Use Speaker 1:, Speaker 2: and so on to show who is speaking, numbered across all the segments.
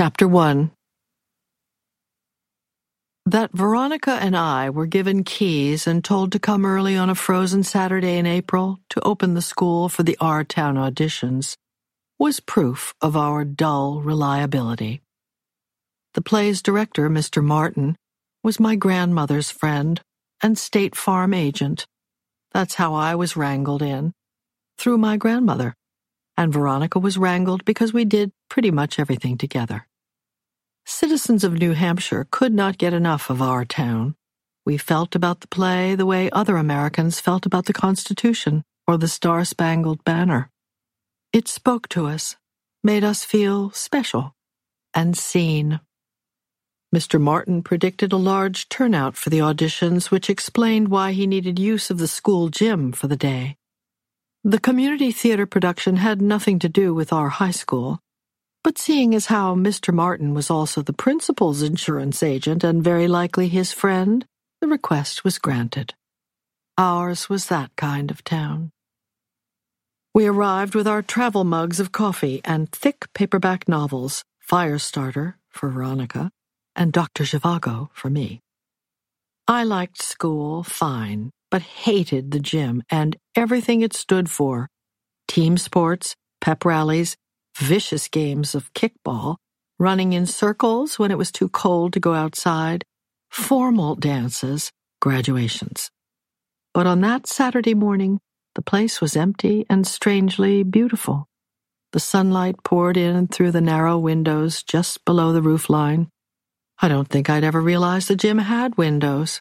Speaker 1: Chapter 1 That Veronica and I were given keys and told to come early on a frozen Saturday in April to open the school for the Our Town auditions was proof of our dull reliability. The play's director, Mr. Martin, was my grandmother's friend and State Farm agent. That's how I was wrangled in, through my grandmother and Veronica was wrangled because we did pretty much everything together. Citizens of New Hampshire could not get enough of our town. We felt about the play the way other Americans felt about the Constitution or the Star Spangled Banner. It spoke to us, made us feel special and seen. Mr. Martin predicted a large turnout for the auditions, which explained why he needed use of the school gym for the day. The community theater production had nothing to do with our high school, but seeing as how Mr. Martin was also the principal's insurance agent and very likely his friend, the request was granted. Ours was that kind of town. We arrived with our travel mugs of coffee and thick paperback novels, Firestarter for Veronica, and Dr. Zhivago for me. I liked school fine, but hated the gym and everything it stood for team sports, pep rallies, vicious games of kickball, running in circles when it was too cold to go outside, formal dances, graduations. But on that Saturday morning, the place was empty and strangely beautiful. The sunlight poured in through the narrow windows just below the roof line. I don't think I'd ever realized the gym had windows.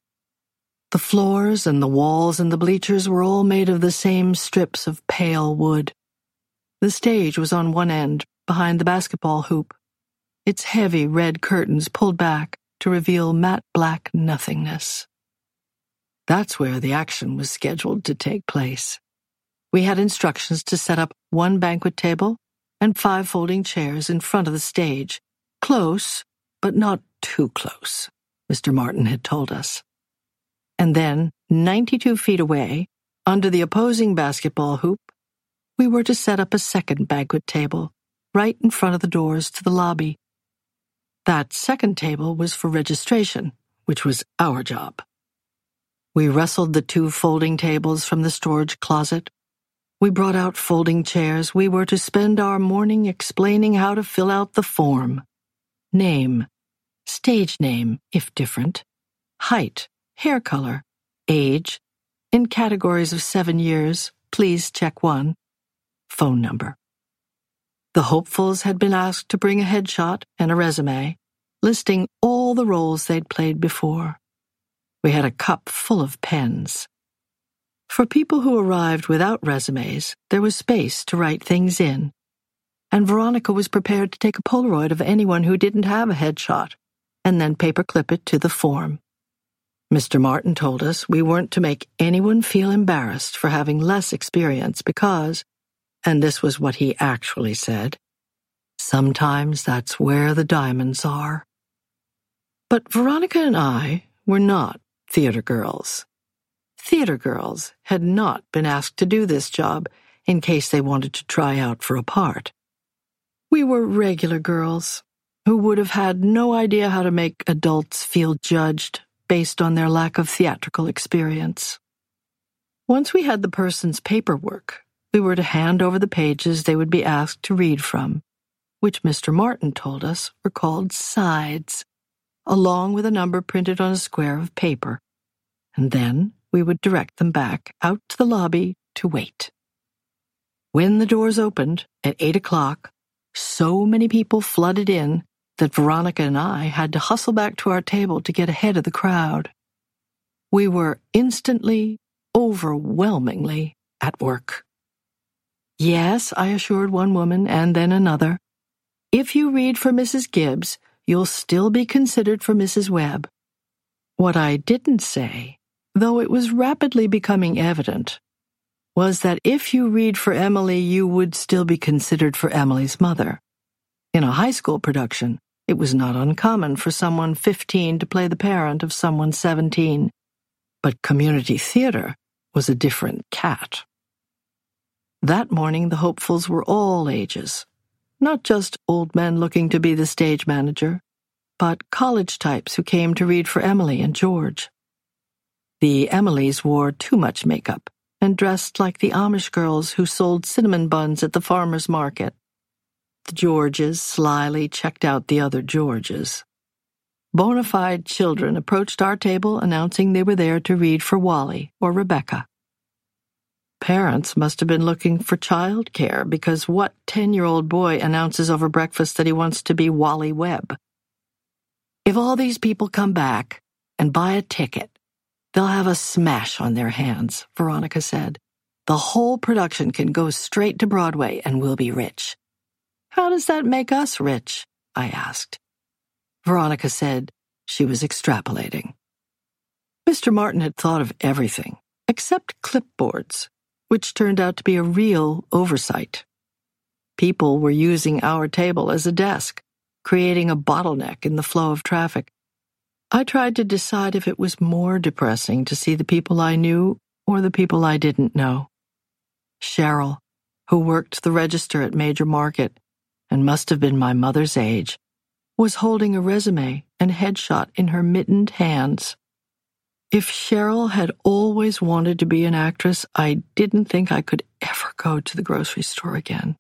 Speaker 1: The floors and the walls and the bleachers were all made of the same strips of pale wood. The stage was on one end, behind the basketball hoop, its heavy red curtains pulled back to reveal matte black nothingness. That's where the action was scheduled to take place. We had instructions to set up one banquet table and five folding chairs in front of the stage, close, but not too close, Mr. Martin had told us. And then, 92 feet away, under the opposing basketball hoop, we were to set up a second banquet table, right in front of the doors to the lobby. That second table was for registration, which was our job. We wrestled the two folding tables from the storage closet. We brought out folding chairs. We were to spend our morning explaining how to fill out the form. Name, stage name, if different, height, hair color, age, in categories of seven years, please check one, phone number. The hopefuls had been asked to bring a headshot and a resume, listing all the roles they'd played before. We had a cup full of pens. For people who arrived without resumes, there was space to write things in, and Veronica was prepared to take a Polaroid of anyone who didn't have a headshot and then paperclip it to the form. Mr. Martin told us we weren't to make anyone feel embarrassed for having less experience because, and this was what he actually said, sometimes that's where the diamonds are. But Veronica and I were not theater girls. Theater girls had not been asked to do this job in case they wanted to try out for a part. We were regular girls who would have had no idea how to make adults feel judged based on their lack of theatrical experience. Once we had the person's paperwork, we were to hand over the pages they would be asked to read from, which Mr. Martin told us were called sides, along with a number printed on a square of paper. And then we would direct them back out to the lobby to wait. When the doors opened at eight o'clock, so many people flooded in that Veronica and I had to hustle back to our table to get ahead of the crowd. We were instantly, overwhelmingly at work. Yes, I assured one woman and then another. If you read for Mrs. Gibbs, you'll still be considered for Mrs. Webb. What I didn't say, though it was rapidly becoming evident, was that if you read for Emily, you would still be considered for Emily's mother. In a high school production, it was not uncommon for someone 15 to play the parent of someone 17. But community theater was a different cat. That morning, the hopefuls were all ages. not just old men looking to be the stage manager, but college types who came to read for Emily and George. The Emilys wore too much makeup and dressed like the Amish girls who sold cinnamon buns at the farmer's market. The Georges slyly checked out the other Georges. Bona fide children approached our table announcing they were there to read for Wally or Rebecca. Parents must have been looking for child care because what 10 year old boy announces over breakfast that he wants to be Wally Webb? If all these people come back and buy a ticket, they'll have a smash on their hands, Veronica said. The whole production can go straight to Broadway and we'll be rich. How does that make us rich? I asked. Veronica said she was extrapolating. Mr. Martin had thought of everything except clipboards which turned out to be a real oversight. People were using our table as a desk, creating a bottleneck in the flow of traffic. I tried to decide if it was more depressing to see the people I knew or the people I didn't know. Cheryl, who worked the register at Major Market and must have been my mother's age, was holding a resume and headshot in her mittened hands. If Cheryl had always wanted to be an actress, I didn't think I could ever go to the grocery store again.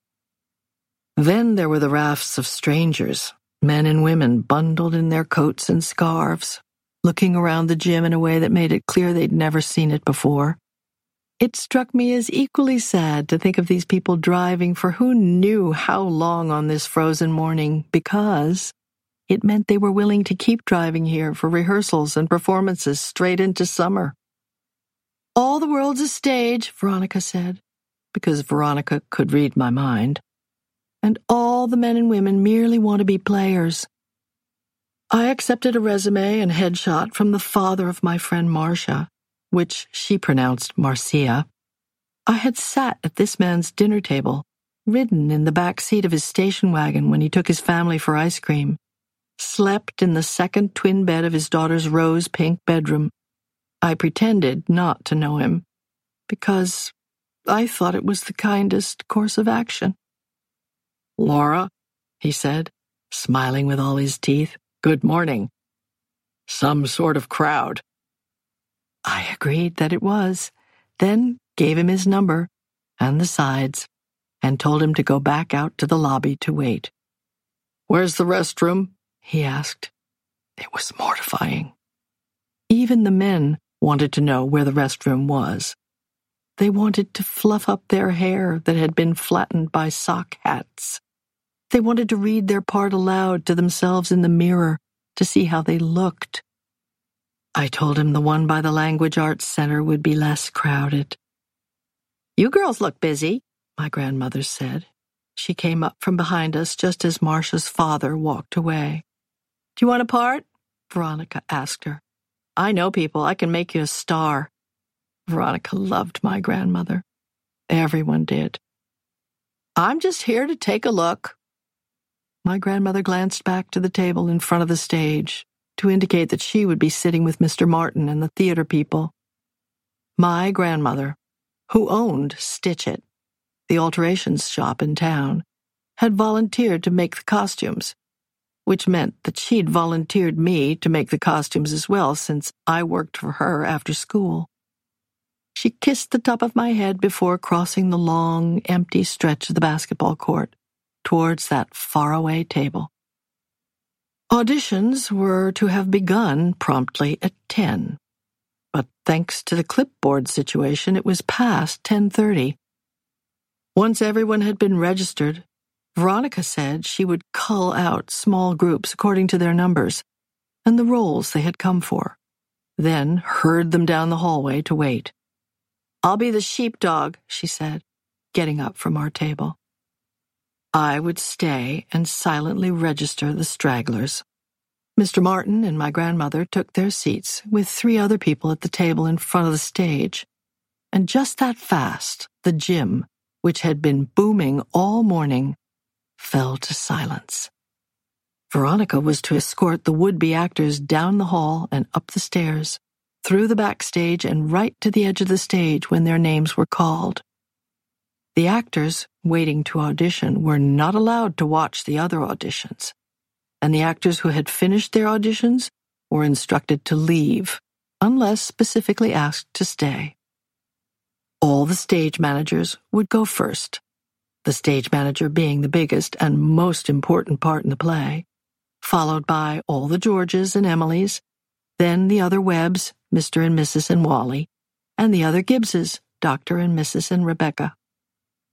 Speaker 1: Then there were the rafts of strangers, men and women bundled in their coats and scarves, looking around the gym in a way that made it clear they'd never seen it before. It struck me as equally sad to think of these people driving for who knew how long on this frozen morning because it meant they were willing to keep driving here for rehearsals and performances straight into summer. All the world's a stage, Veronica said, because Veronica could read my mind. And all the men and women merely want to be players. I accepted a resume and headshot from the father of my friend Marcia, which she pronounced Marcia. I had sat at this man's dinner table, ridden in the back seat of his station wagon when he took his family for ice cream slept in the second twin bed of his daughter's rose pink bedroom. I pretended not to know him because I thought it was the kindest course of action. Lara, he said, smiling with all his teeth, good morning. Some sort of crowd. I agreed that it was, then gave him his number and the sides, and told him to go back out to the lobby to wait. Where's the restroom? He asked. It was mortifying. Even the men wanted to know where the restroom was. They wanted to fluff up their hair that had been flattened by sock hats. They wanted to read their part aloud to themselves in the mirror to see how they looked. I told him the one by the Language Arts Center would be less crowded. You girls look busy, my grandmother said. She came up from behind us just as Marcia's father walked away. Do you want a part? Veronica asked her. I know people. I can make you a star. Veronica loved my grandmother. Everyone did. I'm just here to take a look. My grandmother glanced back to the table in front of the stage to indicate that she would be sitting with Mr. Martin and the theater people. My grandmother, who owned Stitch It, the alterations shop in town, had volunteered to make the costumes which meant that she'd volunteered me to make the costumes as well since I worked for her after school. She kissed the top of my head before crossing the long, empty stretch of the basketball court towards that faraway table. Auditions were to have begun promptly at 10, but thanks to the clipboard situation, it was past 10:30. Once everyone had been registered, Veronica said she would cull out small groups according to their numbers and the roles they had come for, then herd them down the hallway to wait. I'll be the sheepdog, she said, getting up from our table. I would stay and silently register the stragglers. Mr. Martin and my grandmother took their seats with three other people at the table in front of the stage. And just that fast, the gym, which had been booming all morning, fell to silence. Veronica was to escort the would-be actors down the hall and up the stairs, through the backstage and right to the edge of the stage when their names were called. The actors waiting to audition were not allowed to watch the other auditions, and the actors who had finished their auditions were instructed to leave unless specifically asked to stay. All the stage managers would go first, the stage manager being the biggest and most important part in the play, followed by all the Georges and Emilys, then the other Webbs, Mr. and Mrs. and Wally, and the other Gibbses, Dr. and Mrs. and Rebecca.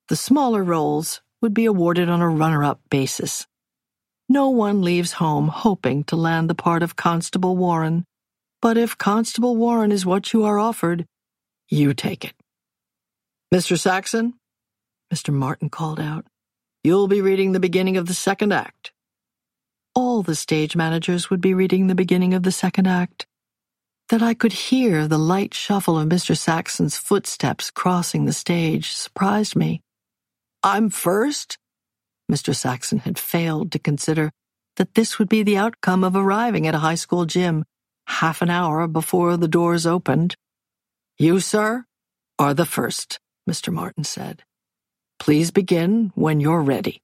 Speaker 1: The smaller roles would be awarded on a runner up basis. No one leaves home hoping to land the part of Constable Warren, but if Constable Warren is what you are offered, you take it. Mr. Saxon, Mr. Martin called out, you'll be reading the beginning of the second act. All the stage managers would be reading the beginning of the second act. That I could hear the light shuffle of Mr. Saxon's footsteps crossing the stage surprised me. I'm first? Mr. Saxon had failed to consider that this would be the outcome of arriving at a high school gym half an hour before the doors opened. You, sir, are the first, Mr. Martin said. Please begin when you're ready.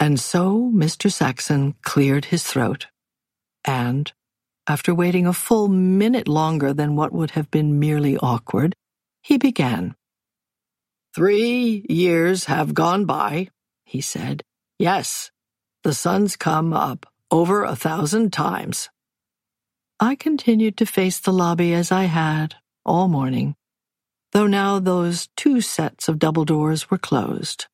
Speaker 1: And so Mr. Saxon cleared his throat, and, after waiting a full minute longer than what would have been merely awkward, he began. Three years have gone by, he said. Yes, the sun's come up over a thousand times. I continued to face the lobby as I had all morning, though now those two sets of double doors were closed.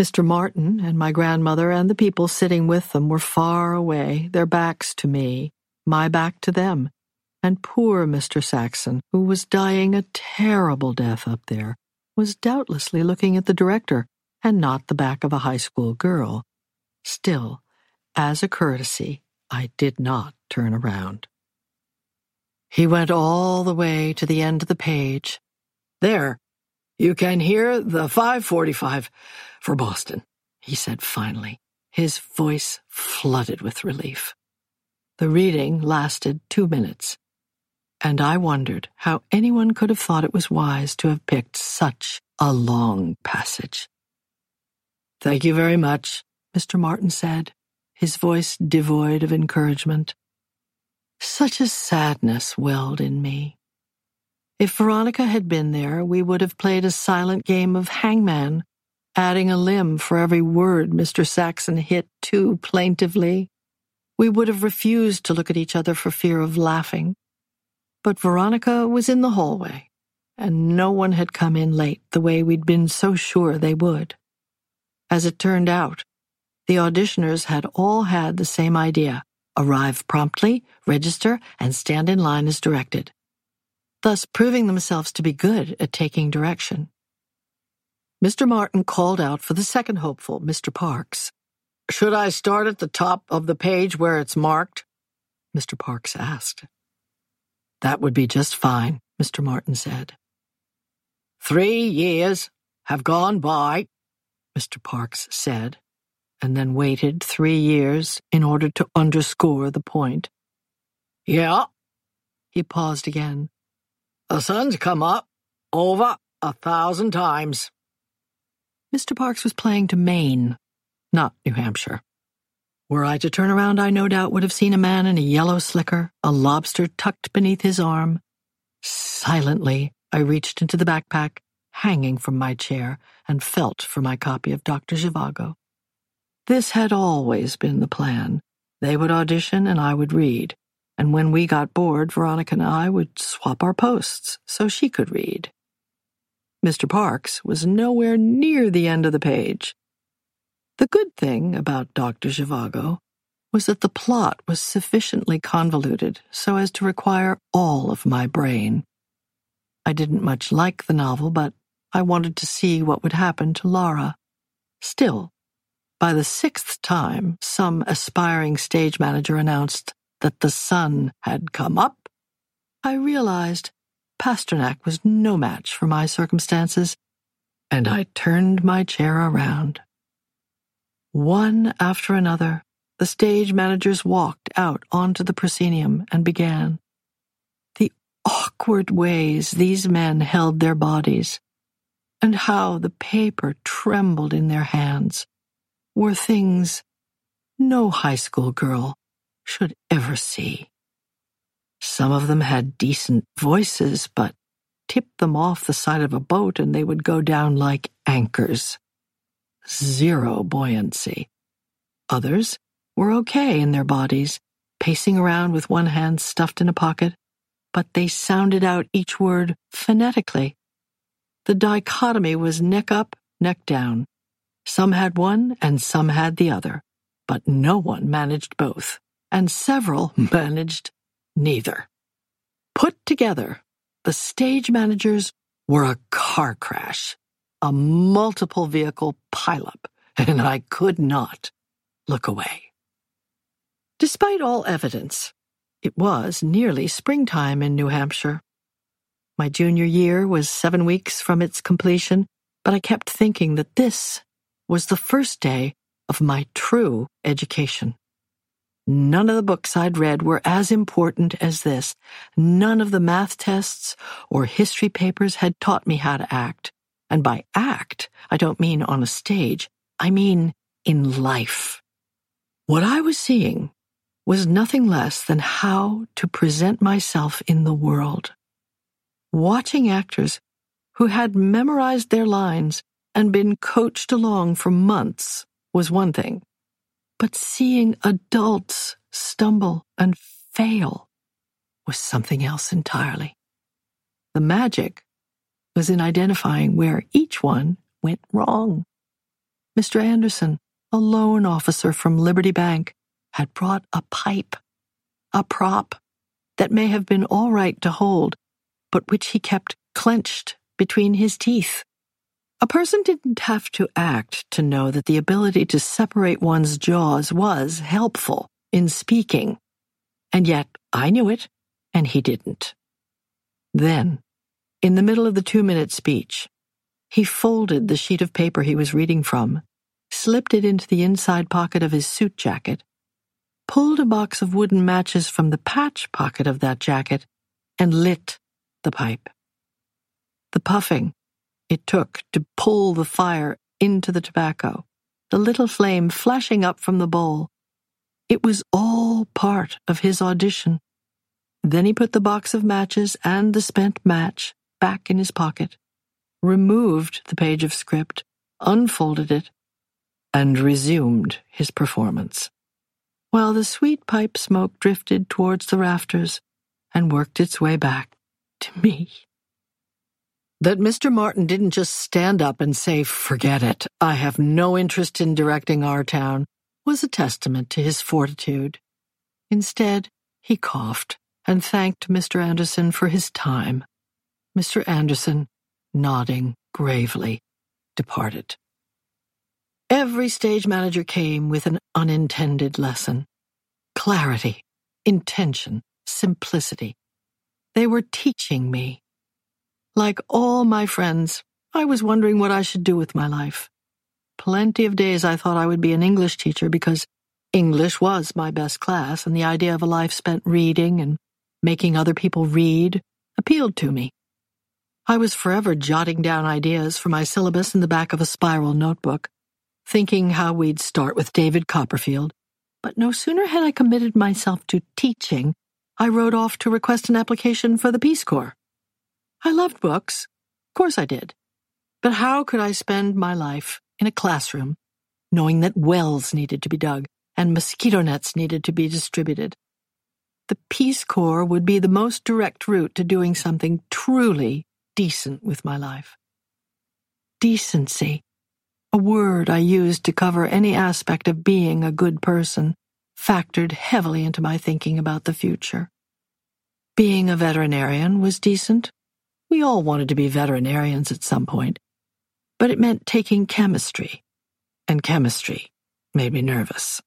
Speaker 1: Mr. Martin and my grandmother and the people sitting with them were far away, their backs to me, my back to them, and poor Mr. Saxon, who was dying a terrible death up there, was doubtlessly looking at the director and not the back of a high school girl. Still, as a courtesy, I did not turn around. He went all the way to the end of the page. There, you can hear the 545 for Boston, he said finally, his voice flooded with relief. The reading lasted two minutes, and I wondered how anyone could have thought it was wise to have picked such a long passage. Thank you very much, Mr. Martin said, his voice devoid of encouragement. Such a sadness welled in me. If Veronica had been there, we would have played a silent game of hangman, adding a limb for every word Mr. Saxon hit too plaintively. We would have refused to look at each other for fear of laughing. But Veronica was in the hallway, and no one had come in late the way we'd been so sure they would. As it turned out, the auditioners had all had the same idea arrive promptly, register, and stand in line as directed, thus proving themselves to be good at taking direction. Mr. Martin called out for the second hopeful, Mr. Parks. Should I start at the top of the page where it's marked? Mr. Parks asked. That would be just fine, Mr. Martin said. Three years have gone by, Mr. Parks said, and then waited three years in order to underscore the point. Yeah. He paused again. The sun's come up over a thousand times. Mr. Parks was playing to Maine, not New Hampshire. Were I to turn around, I no doubt would have seen a man in a yellow slicker, a lobster tucked beneath his arm. Silently, I reached into the backpack, hanging from my chair, and felt for my copy of Dr. Zhivago. This had always been the plan. They would audition and I would read, and when we got bored, Veronica and I would swap our posts so she could read. Mr. Parks was nowhere near the end of the page. The good thing about Dr. Zhivago was that the plot was sufficiently convoluted so as to require all of my brain. I didn't much like the novel, but I wanted to see what would happen to Lara. Still, by the sixth time some aspiring stage manager announced that the sun had come up, I realized Pasternak was no match for my circumstances, and I turned my chair around. One after another, the stage managers walked out onto the proscenium and began. The awkward ways these men held their bodies, and how the paper trembled in their hands were things no high school girl should ever see. Some of them had decent voices, but tip them off the side of a boat and they would go down like anchors. Zero buoyancy. Others were okay in their bodies, pacing around with one hand stuffed in a pocket, but they sounded out each word phonetically. The dichotomy was neck up, neck down. Some had one and some had the other, but no one managed both, and several managed neither. Put together, the stage managers were a car crash, a multiple vehicle pileup, and I could not look away. Despite all evidence, it was nearly springtime in New Hampshire. My junior year was seven weeks from its completion, but I kept thinking that this was the first day of my true education. None of the books I'd read were as important as this. None of the math tests or history papers had taught me how to act. And by act, I don't mean on a stage, I mean in life. What I was seeing was nothing less than how to present myself in the world. Watching actors who had memorized their lines and been coached along for months was one thing. But seeing adults stumble and fail was something else entirely. The magic was in identifying where each one went wrong. Mr. Anderson, a loan officer from Liberty Bank, had brought a pipe, a prop that may have been all right to hold, but which he kept clenched between his teeth. A person didn't have to act to know that the ability to separate one's jaws was helpful in speaking. And yet I knew it, and he didn't. Then, in the middle of the two minute speech, he folded the sheet of paper he was reading from, slipped it into the inside pocket of his suit jacket, pulled a box of wooden matches from the patch pocket of that jacket, and lit the pipe. The puffing it took to pull the fire into the tobacco, the little flame flashing up from the bowl. It was all part of his audition. Then he put the box of matches and the spent match back in his pocket, removed the page of script, unfolded it, and resumed his performance. While the sweet pipe smoke drifted towards the rafters and worked its way back to me. That Mr. Martin didn't just stand up and say, Forget it, I have no interest in directing our town, was a testament to his fortitude. Instead, he coughed and thanked Mr. Anderson for his time. Mr. Anderson, nodding gravely, departed. Every stage manager came with an unintended lesson clarity, intention, simplicity. They were teaching me like all my friends, I was wondering what I should do with my life. Plenty of days I thought I would be an English teacher because English was my best class, and the idea of a life spent reading and making other people read appealed to me. I was forever jotting down ideas for my syllabus in the back of a spiral notebook, thinking how we'd start with David Copperfield. But no sooner had I committed myself to teaching, I wrote off to request an application for the Peace Corps. I loved books. Of course I did. But how could I spend my life in a classroom knowing that wells needed to be dug and mosquito nets needed to be distributed? The Peace Corps would be the most direct route to doing something truly decent with my life. Decency, a word I used to cover any aspect of being a good person, factored heavily into my thinking about the future. Being a veterinarian was decent, we all wanted to be veterinarians at some point, but it meant taking chemistry, and chemistry made me nervous.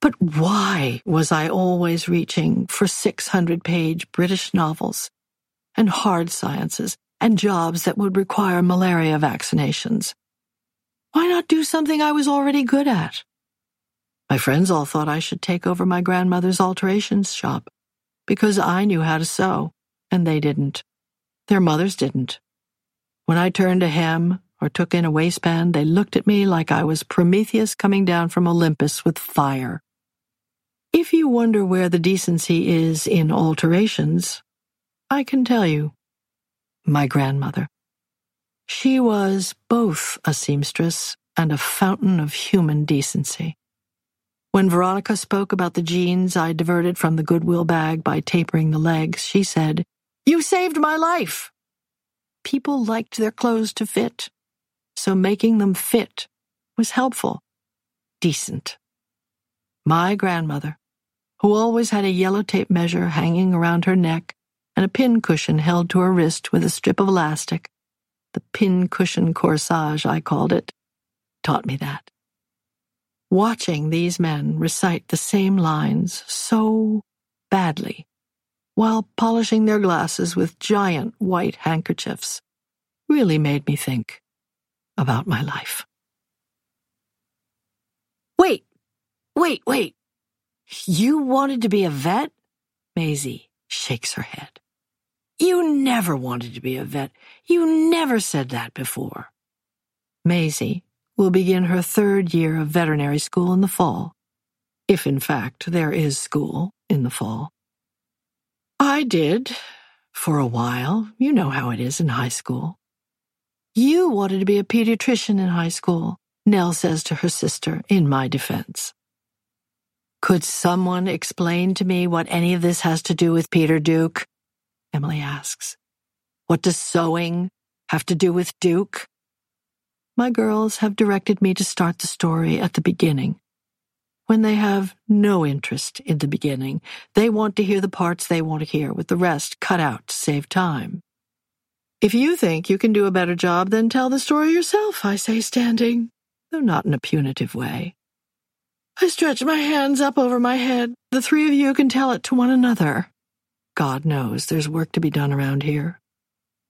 Speaker 1: But why was I always reaching for 600 page British novels and hard sciences and jobs that would require malaria vaccinations? Why not do something I was already good at? My friends all thought I should take over my grandmother's alterations shop because I knew how to sew and they didn't. Their mothers didn't. When I turned a hem or took in a waistband, they looked at me like I was Prometheus coming down from Olympus with fire. If you wonder where the decency is in alterations, I can tell you. My grandmother. She was both a seamstress and a fountain of human decency. When Veronica spoke about the jeans I diverted from the Goodwill bag by tapering the legs, she said, You saved my life! People liked their clothes to fit, so making them fit was helpful, decent. My grandmother, who always had a yellow tape measure hanging around her neck and a pin cushion held to her wrist with a strip of elastic, the pin cushion corsage, I called it, taught me that. Watching these men recite the same lines so badly while polishing their glasses with giant white handkerchiefs really made me think about my life. Wait, wait, wait. You wanted to be a vet? Maisie shakes her head. You never wanted to be a vet. You never said that before. Maisie will begin her third year of veterinary school in the fall, if in fact there is school in the fall. I did, for a while. You know how it is in high school. You wanted to be a pediatrician in high school, Nell says to her sister in my defense. Could someone explain to me what any of this has to do with Peter Duke? Emily asks. What does sewing have to do with Duke? My girls have directed me to start the story at the beginning when they have no interest in the beginning. They want to hear the parts they want to hear, with the rest cut out to save time. If you think you can do a better job, then tell the story yourself, I say, standing, though not in a punitive way. I stretch my hands up over my head. The three of you can tell it to one another. God knows there's work to be done around here.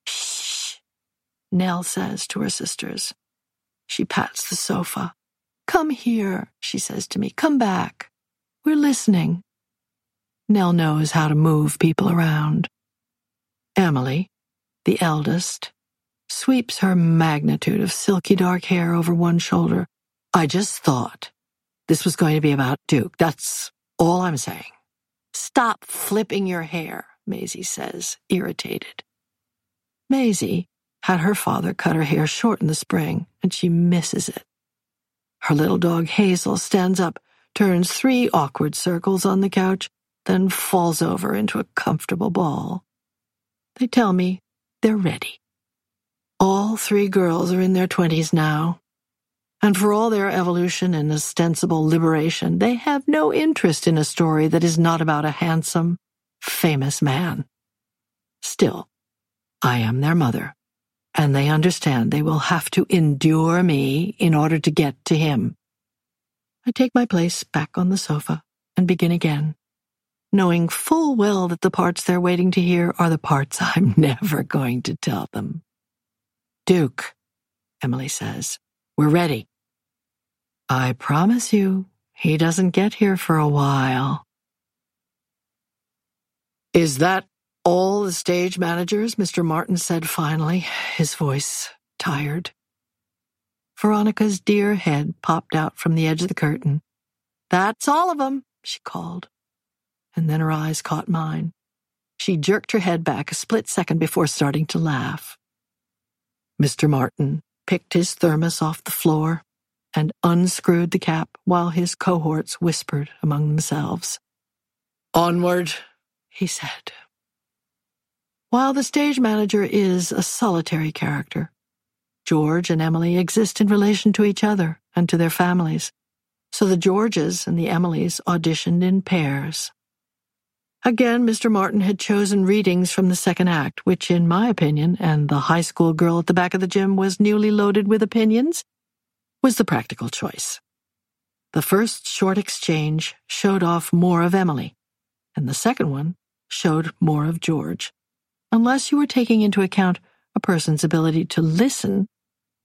Speaker 1: Shh, Nell says to her sisters. She pats the sofa. Come here, she says to me. Come back. We're listening. Nell knows how to move people around. Emily, the eldest, sweeps her magnitude of silky dark hair over one shoulder. I just thought this was going to be about Duke. That's all I'm saying. Stop flipping your hair, Maisie says, irritated. Maisie had her father cut her hair short in the spring, and she misses it. Her little dog Hazel stands up, turns three awkward circles on the couch, then falls over into a comfortable ball. They tell me they're ready. All three girls are in their twenties now, and for all their evolution and ostensible liberation, they have no interest in a story that is not about a handsome, famous man. Still, I am their mother, and they understand they will have to endure me in order to get to him. I take my place back on the sofa and begin again, knowing full well that the parts they're waiting to hear are the parts I'm never going to tell them. Duke, Emily says, we're ready. I promise you, he doesn't get here for a while. Is that all the stage managers, Mr. Martin said finally, his voice tired. Veronica's dear head popped out from the edge of the curtain. That's all of them, she called. And then her eyes caught mine. She jerked her head back a split second before starting to laugh. Mr. Martin picked his thermos off the floor and unscrewed the cap while his cohorts whispered among themselves. Onward, he said. While the stage manager is a solitary character, George and Emily exist in relation to each other and to their families, so the Georges and the Emilys auditioned in pairs. Again, Mr. Martin had chosen readings from the second act, which, in my opinion, and the high school girl at the back of the gym was newly loaded with opinions, was the practical choice. The first short exchange showed off more of Emily, and the second one showed more of George unless you were taking into account a person's ability to listen,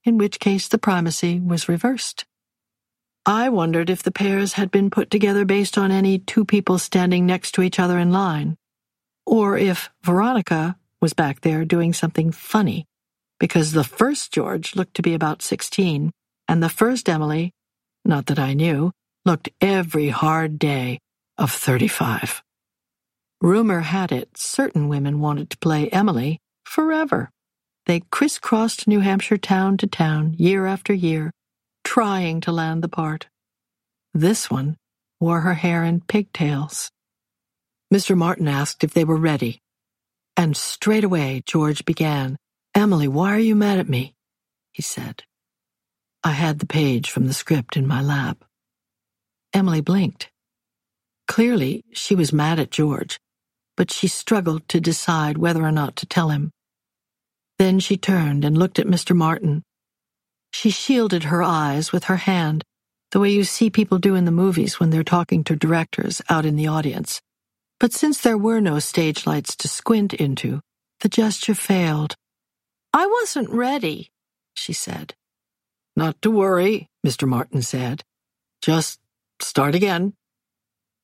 Speaker 1: in which case the primacy was reversed. I wondered if the pairs had been put together based on any two people standing next to each other in line, or if Veronica was back there doing something funny because the first George looked to be about 16, and the first Emily, not that I knew, looked every hard day of 35. Rumor had it certain women wanted to play Emily forever. They crisscrossed New Hampshire town to town, year after year, trying to land the part. This one wore her hair in pigtails. Mr. Martin asked if they were ready. And straight away George began, Emily, why are you mad at me? he said. I had the page from the script in my lap. Emily blinked. Clearly, she was mad at George, but she struggled to decide whether or not to tell him. Then she turned and looked at Mr. Martin. She shielded her eyes with her hand, the way you see people do in the movies when they're talking to directors out in the audience. But since there were no stage lights to squint into, the gesture failed. I wasn't ready, she said. Not to worry, Mr. Martin said. Just start again.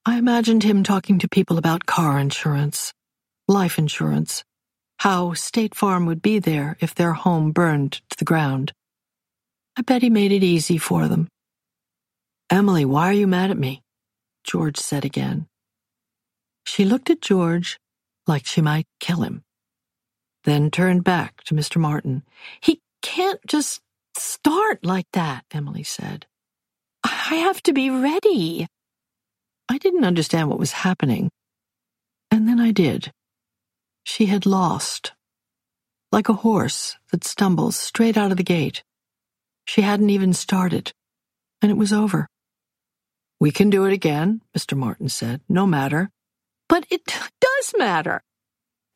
Speaker 1: I imagined him talking to people about car insurance, life insurance, how State Farm would be there if their home burned to the ground. I bet he made it easy for them. Emily, why are you mad at me? George said again. She looked at George like she might kill him, then turned back to Mr. Martin. He can't just start like that, Emily said. I have to be ready. I didn't understand what was happening. And then I did. She had lost. Like a horse that stumbles straight out of the gate. She hadn't even started, and it was over. We can do it again, Mr. Martin said. No matter. But it does matter.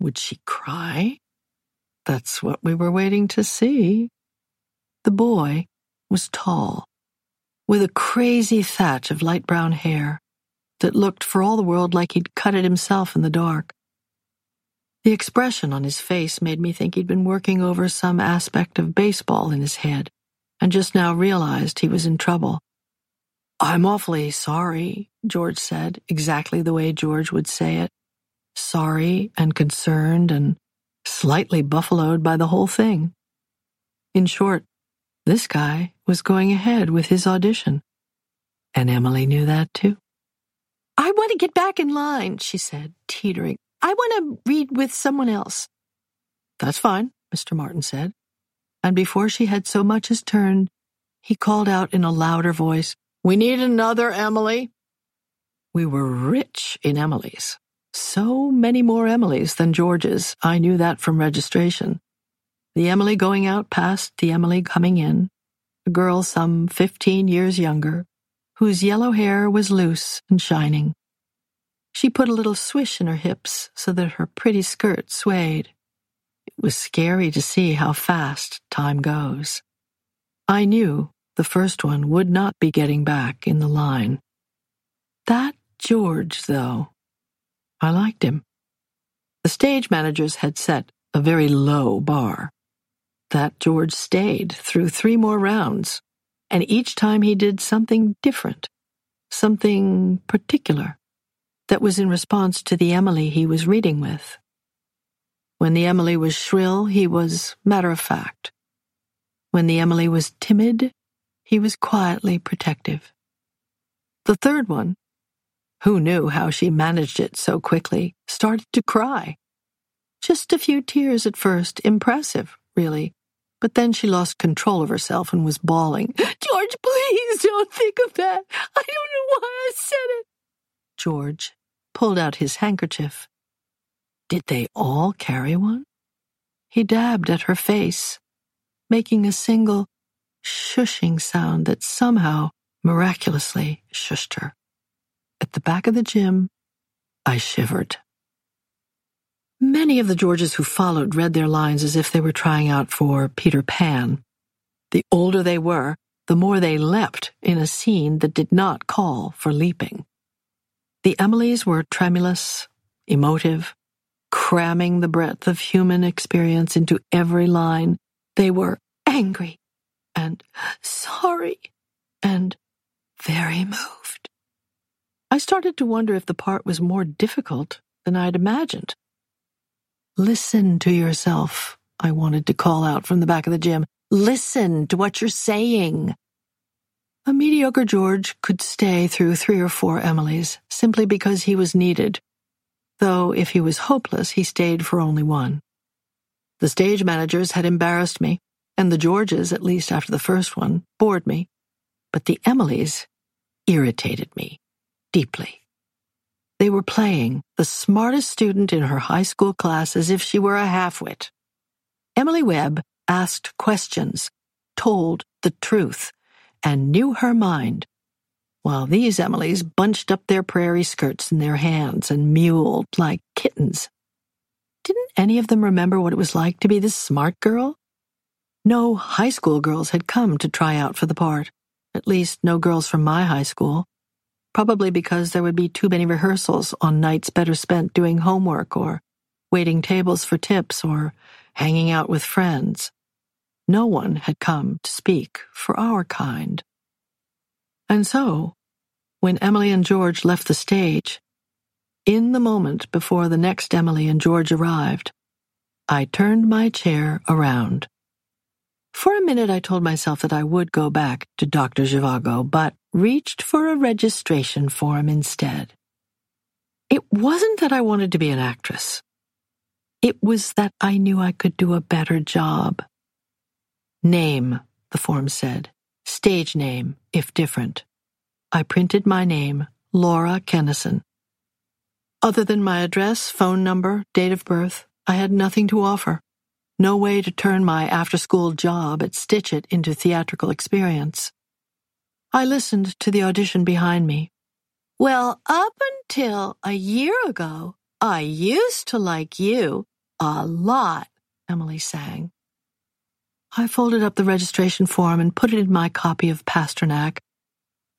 Speaker 1: Would she cry? That's what we were waiting to see. The boy was tall, with a crazy thatch of light brown hair that looked for all the world like he'd cut it himself in the dark. The expression on his face made me think he'd been working over some aspect of baseball in his head and just now realized he was in trouble. I'm awfully sorry, George said, exactly the way George would say it. Sorry and concerned and slightly buffaloed by the whole thing. In short, this guy was going ahead with his audition. And Emily knew that too. I want to get back in line, she said, teetering. I want to read with someone else. That's fine, Mr. Martin said. And before she had so much as turned, he called out in a louder voice, We need another Emily. We were rich in Emilys. So many more Emilys than George's. I knew that from registration. The Emily going out past the Emily coming in, a girl some fifteen years younger, whose yellow hair was loose and shining. She put a little swish in her hips so that her pretty skirt swayed. It was scary to see how fast time goes. I knew the first one would not be getting back in the line. That George, though, I liked him. The stage managers had set a very low bar. That George stayed through three more rounds and each time he did something different, something particular, that was in response to the Emily he was reading with. When the Emily was shrill, he was matter of fact. When the Emily was timid, he was quietly protective. The third one, who knew how she managed it so quickly, started to cry. Just a few tears at first, impressive, really, but then she lost control of herself and was bawling, George, please don't think of that. I don't know why I said it. George pulled out his handkerchief. Did they all carry one? He dabbed at her face, making a single shushing sound that somehow miraculously shushed her. At the back of the gym, I shivered. Many of the Georges who followed read their lines as if they were trying out for Peter Pan. The older they were, the more they leapt in a scene that did not call for leaping. The Emilys were tremulous, emotive, cramming the breadth of human experience into every line. They were angry and sorry and very moved. I started to wonder if the part was more difficult than I'd imagined. Listen to yourself, I wanted to call out from the back of the gym. Listen to what you're saying. A mediocre George could stay through three or four Emilys simply because he was needed, though if he was hopeless, he stayed for only one. The stage managers had embarrassed me, and the Georges, at least after the first one, bored me, but the Emilys irritated me deeply. They were playing the smartest student in her high school class as if she were a halfwit. Emily Webb asked questions, told the truth, and knew her mind, while these Emilys bunched up their prairie skirts in their hands and mewled like kittens. Didn't any of them remember what it was like to be the smart girl? No high school girls had come to try out for the part, at least no girls from my high school probably because there would be too many rehearsals on nights better spent doing homework or waiting tables for tips or hanging out with friends. No one had come to speak for our kind. And so, when Emily and George left the stage, in the moment before the next Emily and George arrived, I turned my chair around. For a minute, I told myself that I would go back to Dr. Zhivago, but reached for a registration form instead. It wasn't that I wanted to be an actress. It was that I knew I could do a better job. Name, the form said. Stage name, if different. I printed my name, Laura Kennison. Other than my address, phone number, date of birth, I had nothing to offer. No way to turn my after school job at Stitch It into theatrical experience. I listened to the audition behind me. Well, up until a year ago, I used to like you a lot, Emily sang. I folded up the registration form and put it in my copy of Pasternak,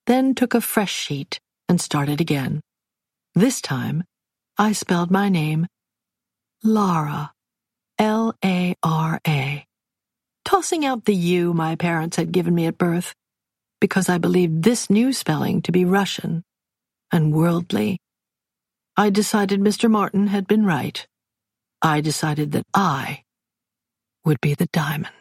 Speaker 1: then took a fresh sheet and started again. This time, I spelled my name Lara, L A R A, tossing out the U my parents had given me at birth because I believed this new spelling to be Russian and worldly. I decided Mr. Martin had been right. I decided that I would be the diamond.